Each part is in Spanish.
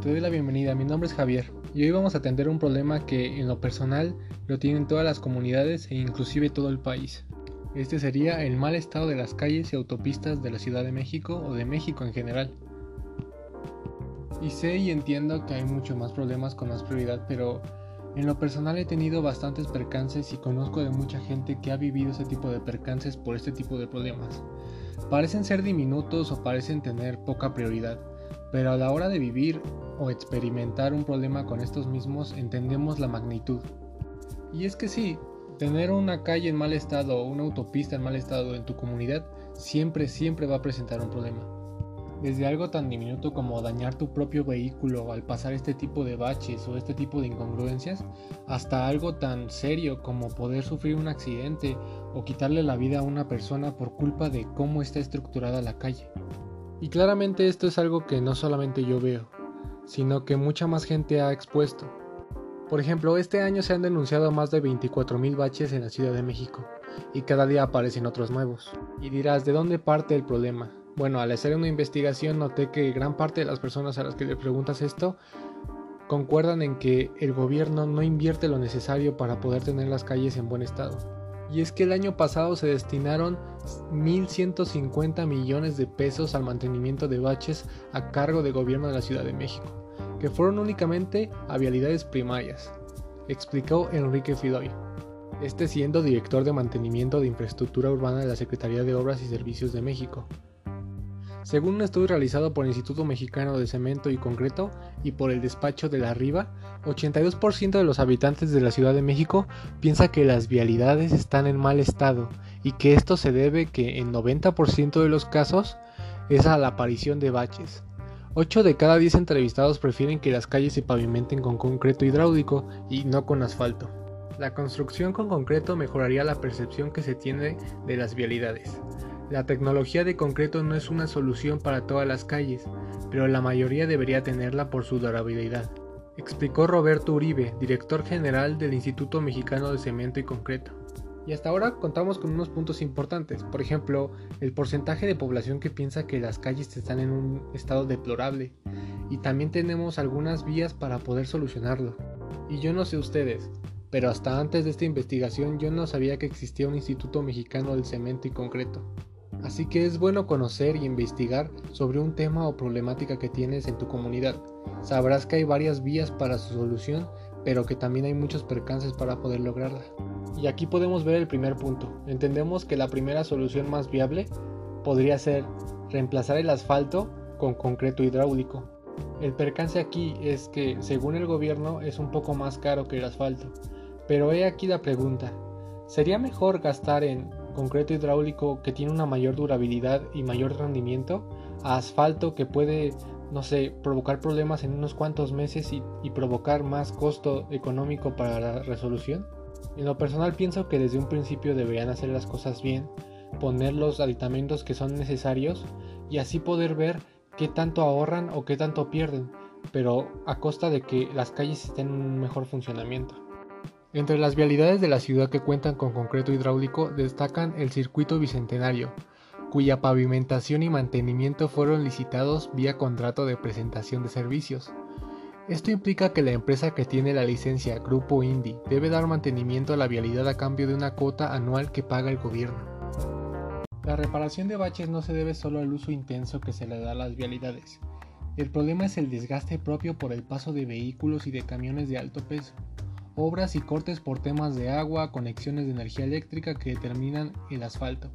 Te doy la bienvenida, mi nombre es Javier y hoy vamos a atender un problema que en lo personal lo tienen todas las comunidades e inclusive todo el país. Este sería el mal estado de las calles y autopistas de la Ciudad de México o de México en general. Y sé y entiendo que hay mucho más problemas con más prioridad, pero en lo personal he tenido bastantes percances y conozco de mucha gente que ha vivido ese tipo de percances por este tipo de problemas. Parecen ser diminutos o parecen tener poca prioridad, pero a la hora de vivir o experimentar un problema con estos mismos entendemos la magnitud. Y es que sí, tener una calle en mal estado o una autopista en mal estado en tu comunidad siempre, siempre va a presentar un problema. Desde algo tan diminuto como dañar tu propio vehículo al pasar este tipo de baches o este tipo de incongruencias, hasta algo tan serio como poder sufrir un accidente o quitarle la vida a una persona por culpa de cómo está estructurada la calle. Y claramente esto es algo que no solamente yo veo, sino que mucha más gente ha expuesto. Por ejemplo, este año se han denunciado más de 24.000 baches en la Ciudad de México, y cada día aparecen otros nuevos. Y dirás, ¿de dónde parte el problema? Bueno, al hacer una investigación noté que gran parte de las personas a las que le preguntas esto concuerdan en que el gobierno no invierte lo necesario para poder tener las calles en buen estado. Y es que el año pasado se destinaron 1.150 millones de pesos al mantenimiento de baches a cargo del gobierno de la Ciudad de México, que fueron únicamente a vialidades primarias, explicó Enrique Fidoy, este siendo director de mantenimiento de infraestructura urbana de la Secretaría de Obras y Servicios de México. Según un estudio realizado por el Instituto Mexicano de Cemento y Concreto y por el despacho de la Riva, 82% de los habitantes de la Ciudad de México piensa que las vialidades están en mal estado y que esto se debe que en 90% de los casos es a la aparición de baches. 8 de cada 10 entrevistados prefieren que las calles se pavimenten con concreto hidráulico y no con asfalto. La construcción con concreto mejoraría la percepción que se tiene de las vialidades. La tecnología de concreto no es una solución para todas las calles, pero la mayoría debería tenerla por su durabilidad, explicó Roberto Uribe, director general del Instituto Mexicano de Cemento y Concreto. Y hasta ahora contamos con unos puntos importantes, por ejemplo, el porcentaje de población que piensa que las calles están en un estado deplorable, y también tenemos algunas vías para poder solucionarlo. Y yo no sé ustedes, pero hasta antes de esta investigación yo no sabía que existía un Instituto Mexicano del Cemento y Concreto. Así que es bueno conocer y investigar sobre un tema o problemática que tienes en tu comunidad. Sabrás que hay varias vías para su solución, pero que también hay muchos percances para poder lograrla. Y aquí podemos ver el primer punto. Entendemos que la primera solución más viable podría ser reemplazar el asfalto con concreto hidráulico. El percance aquí es que, según el gobierno, es un poco más caro que el asfalto. Pero he aquí la pregunta. ¿Sería mejor gastar en concreto hidráulico que tiene una mayor durabilidad y mayor rendimiento a asfalto que puede, no sé, provocar problemas en unos cuantos meses y, y, provocar más costo económico para la resolución? En lo personal pienso que desde un principio deberían hacer las cosas bien, poner los aditamentos que son necesarios y así poder ver qué tanto ahorran o qué tanto pierden, pero a costa de que las calles estén en un mejor funcionamiento. Entre las vialidades de la ciudad que cuentan con concreto hidráulico destacan el Circuito Bicentenario, cuya pavimentación y mantenimiento fueron licitados vía contrato de presentación de servicios. Esto implica que la empresa que tiene la licencia Grupo Indy debe dar mantenimiento a la vialidad a cambio de una cuota anual que paga el gobierno. La reparación de baches no se debe solo al uso intenso que se le da a las vialidades. El problema es el desgaste propio por el paso de vehículos y de camiones de alto peso obras y cortes por temas de agua, conexiones de energía eléctrica que determinan el asfalto.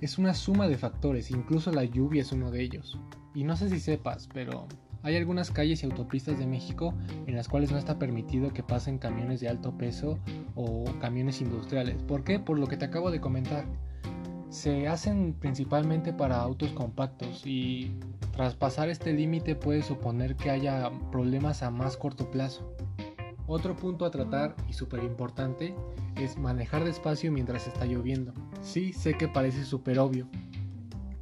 Es una suma de factores, incluso la lluvia es uno de ellos. Y no sé si sepas, pero hay algunas calles y autopistas de México en las cuales no está permitido que pasen camiones de alto peso o camiones industriales. ¿Por qué? Por lo que te acabo de comentar. Se hacen principalmente para autos compactos y tras pasar este límite puede suponer que haya problemas a más corto plazo. Otro punto a tratar y súper importante es manejar despacio mientras está lloviendo. Sí, sé que parece súper obvio,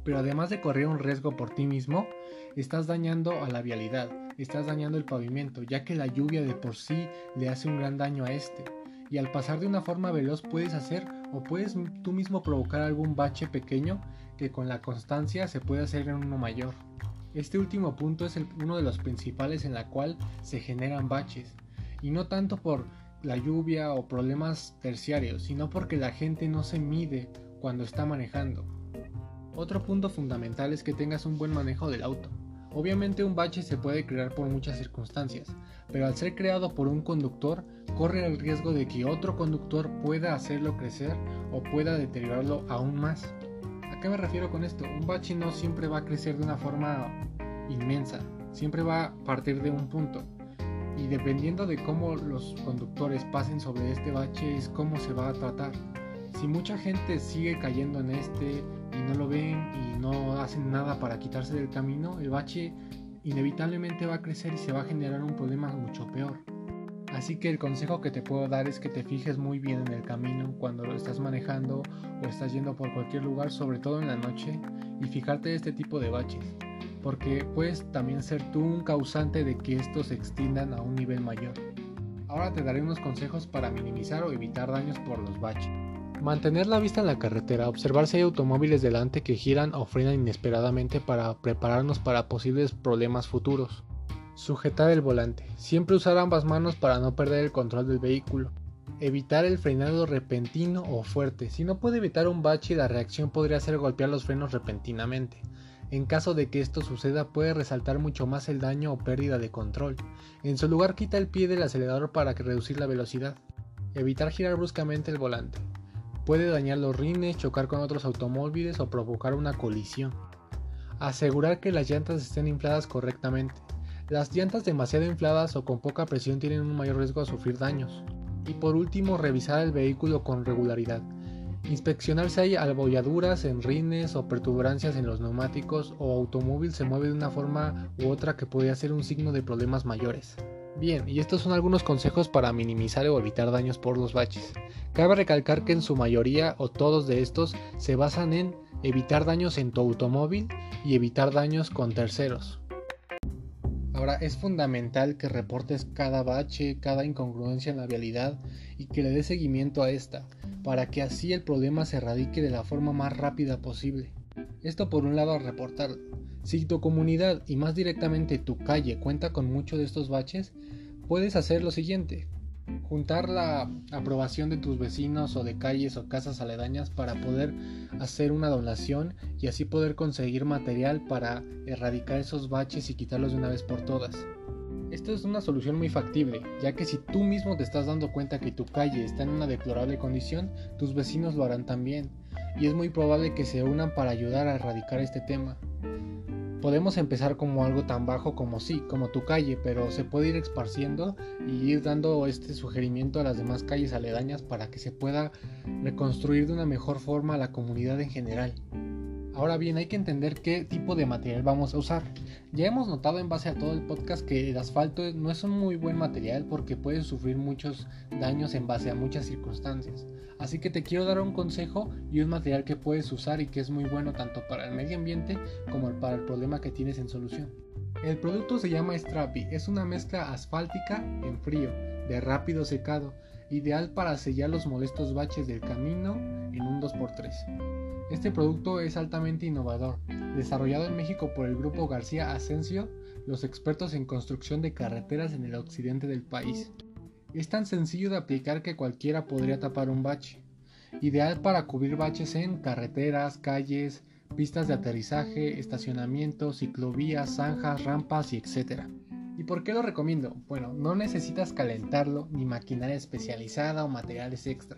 pero además de correr un riesgo por ti mismo, estás dañando a la vialidad, estás dañando el pavimento, ya que la lluvia de por sí le hace un gran daño a este. Y al pasar de una forma veloz puedes hacer o puedes tú mismo provocar algún bache pequeño que con la constancia se puede hacer en uno mayor. Este último punto es uno de los principales en la cual se generan baches, y no tanto por la lluvia o problemas terciarios, sino porque la gente no se mide cuando está manejando. Otro punto fundamental es que tengas un buen manejo del auto. Obviamente un bache se puede crear por muchas circunstancias, pero al ser creado por un conductor, corre el riesgo de que otro conductor pueda hacerlo crecer o pueda deteriorarlo aún más. ¿A qué me refiero con esto? Un bache no siempre va a crecer de una forma inmensa, siempre va a partir de un punto. Y dependiendo de cómo los conductores pasen sobre este bache es cómo se va a tratar. Si mucha gente sigue cayendo en este y no lo ven y no hacen nada para quitarse del camino, el bache inevitablemente va a crecer y se va a generar un problema mucho peor. Así que el consejo que te puedo dar es que te fijes muy bien en el camino cuando lo estás manejando o estás yendo por cualquier lugar, sobre todo en la noche, y fijarte este tipo de baches, porque puedes también ser tú un causante de que estos se extiendan a un nivel mayor. Ahora te daré unos consejos para minimizar o evitar daños por los baches. Mantener la vista en la carretera, observar si hay automóviles delante que giran o frenan inesperadamente para prepararnos para posibles problemas futuros. Sujetar el volante. Siempre usar ambas manos para no perder el control del vehículo. Evitar el frenado repentino o fuerte. Si no puede evitar un bache, la reacción podría ser golpear los frenos repentinamente. En caso de que esto suceda puede resaltar mucho más el daño o pérdida de control. En su lugar quita el pie del acelerador para reducir la velocidad. Evitar girar bruscamente el volante. Puede dañar los rines, chocar con otros automóviles o provocar una colisión. Asegurar que las llantas estén infladas correctamente. Las llantas demasiado infladas o con poca presión tienen un mayor riesgo a sufrir daños. Y por último, revisar el vehículo con regularidad. Inspeccionar si hay albolladuras en rines o pertuberancias en los neumáticos o automóvil se mueve de una forma u otra que podría ser un signo de problemas mayores. Bien, y estos son algunos consejos para minimizar o evitar daños por los baches. Cabe recalcar que en su mayoría o todos de estos se basan en evitar daños en tu automóvil y evitar daños con terceros. Ahora es fundamental que reportes cada bache, cada incongruencia en la vialidad y que le des seguimiento a esta, para que así el problema se erradique de la forma más rápida posible. Esto por un lado reportarlo. Si tu comunidad y más directamente tu calle cuenta con muchos de estos baches, puedes hacer lo siguiente. Juntar la aprobación de tus vecinos o de calles o casas aledañas para poder hacer una donación y así poder conseguir material para erradicar esos baches y quitarlos de una vez por todas. Esto es una solución muy factible, ya que si tú mismo te estás dando cuenta que tu calle está en una deplorable condición, tus vecinos lo harán también, y es muy probable que se unan para ayudar a erradicar este tema. Podemos empezar como algo tan bajo como sí, como tu calle, pero se puede ir esparciendo y ir dando este sugerimiento a las demás calles aledañas para que se pueda reconstruir de una mejor forma la comunidad en general. Ahora bien, hay que entender qué tipo de material vamos a usar. Ya hemos notado en base a todo el podcast que el asfalto no es un muy buen material porque puede sufrir muchos daños en base a muchas circunstancias. Así que te quiero dar un consejo y un material que puedes usar y que es muy bueno tanto para el medio ambiente como para el problema que tienes en solución. El producto se llama Strappy, es una mezcla asfáltica en frío, de rápido secado, ideal para sellar los molestos baches del camino en un 2x3. Este producto es altamente innovador, desarrollado en México por el grupo García Asensio, los expertos en construcción de carreteras en el occidente del país. Es tan sencillo de aplicar que cualquiera podría tapar un bache. Ideal para cubrir baches en carreteras, calles, pistas de aterrizaje, estacionamientos, ciclovías, zanjas, rampas y etc. ¿Y por qué lo recomiendo? Bueno, no necesitas calentarlo ni maquinaria especializada o materiales extra.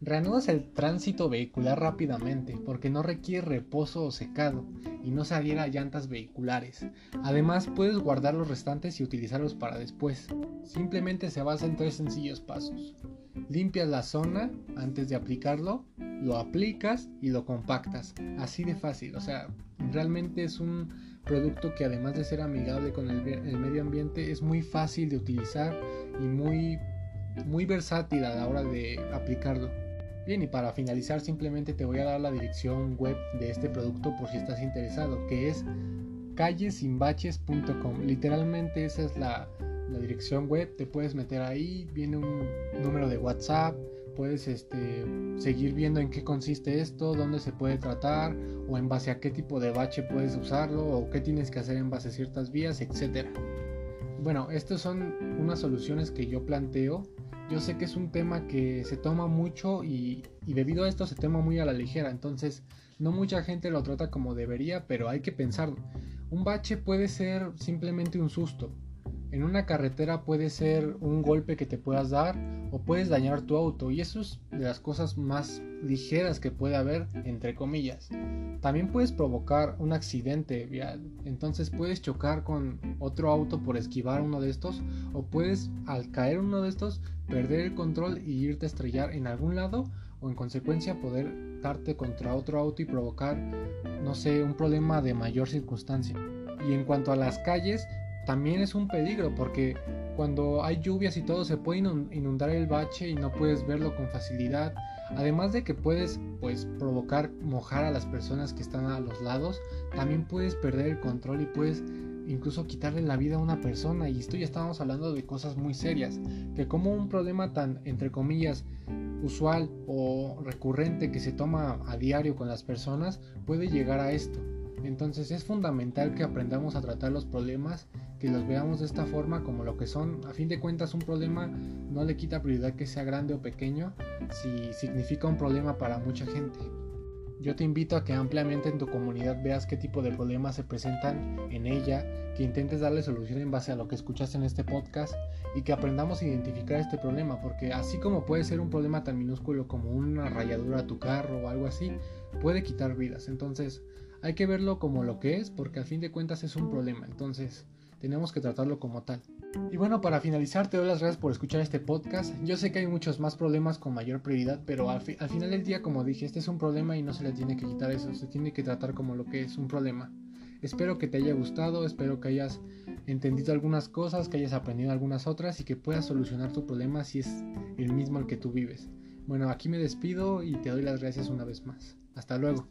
Reanudas el tránsito vehicular rápidamente porque no requiere reposo o secado y no se adhiera llantas vehiculares. Además puedes guardar los restantes y utilizarlos para después. Simplemente se basa en tres sencillos pasos. Limpias la zona antes de aplicarlo, lo aplicas y lo compactas. Así de fácil. O sea, realmente es un producto que además de ser amigable con el, medio ambiente es muy fácil de utilizar y muy, muy versátil a la hora de aplicarlo. Bien, y para finalizar simplemente te voy a dar la dirección web de este producto por si estás interesado, que es callesinbaches.com. Literalmente esa es la, la dirección web, te puedes meter ahí, viene un número de WhatsApp, puedes este, seguir viendo en qué consiste esto, dónde se puede tratar o en base a qué tipo de bache puedes usarlo o qué tienes que hacer en base a ciertas vías, etc. Bueno, estas son unas soluciones que yo planteo. Yo sé que es un tema que se toma mucho y, y debido a esto se toma muy a la ligera, entonces no mucha gente lo trata como debería, pero hay que pensarlo. Un bache puede ser simplemente un susto, en una carretera puede ser un golpe que te puedas dar o puedes dañar tu auto y eso es de las cosas más ligeras que puede haber entre comillas. También puedes provocar un accidente vial, entonces puedes chocar con otro auto por esquivar uno de estos o puedes al caer uno de estos perder el control y irte a estrellar en algún lado o en consecuencia poder darte contra otro auto y provocar no sé un problema de mayor circunstancia. Y en cuanto a las calles, también es un peligro porque cuando hay lluvias y todo se puede inundar el bache y no puedes verlo con facilidad. Además de que puedes pues provocar mojar a las personas que están a los lados, también puedes perder el control y puedes incluso quitarle la vida a una persona y esto ya estamos hablando de cosas muy serias, que como un problema tan entre comillas usual o recurrente que se toma a diario con las personas puede llegar a esto. Entonces es fundamental que aprendamos a tratar los problemas que los veamos de esta forma como lo que son. A fin de cuentas un problema no le quita prioridad que sea grande o pequeño si significa un problema para mucha gente. Yo te invito a que ampliamente en tu comunidad veas qué tipo de problemas se presentan en ella, que intentes darle solución en base a lo que escuchaste en este podcast y que aprendamos a identificar este problema, porque así como puede ser un problema tan minúsculo como una rayadura a tu carro o algo así, puede quitar vidas. Entonces hay que verlo como lo que es, porque a fin de cuentas es un problema. Entonces, tenemos que tratarlo como tal. Y bueno, para finalizar, te doy las gracias por escuchar este podcast. Yo sé que hay muchos más problemas con mayor prioridad, pero al, final del día, como dije, este es un problema y no se le tiene que quitar eso, se tiene que tratar como lo que es un problema. Espero que te haya gustado, espero que hayas entendido algunas cosas, que hayas aprendido algunas otras y que puedas solucionar tu problema si es el mismo al que tú vives. Bueno, aquí me despido y te doy las gracias una vez más. Hasta luego.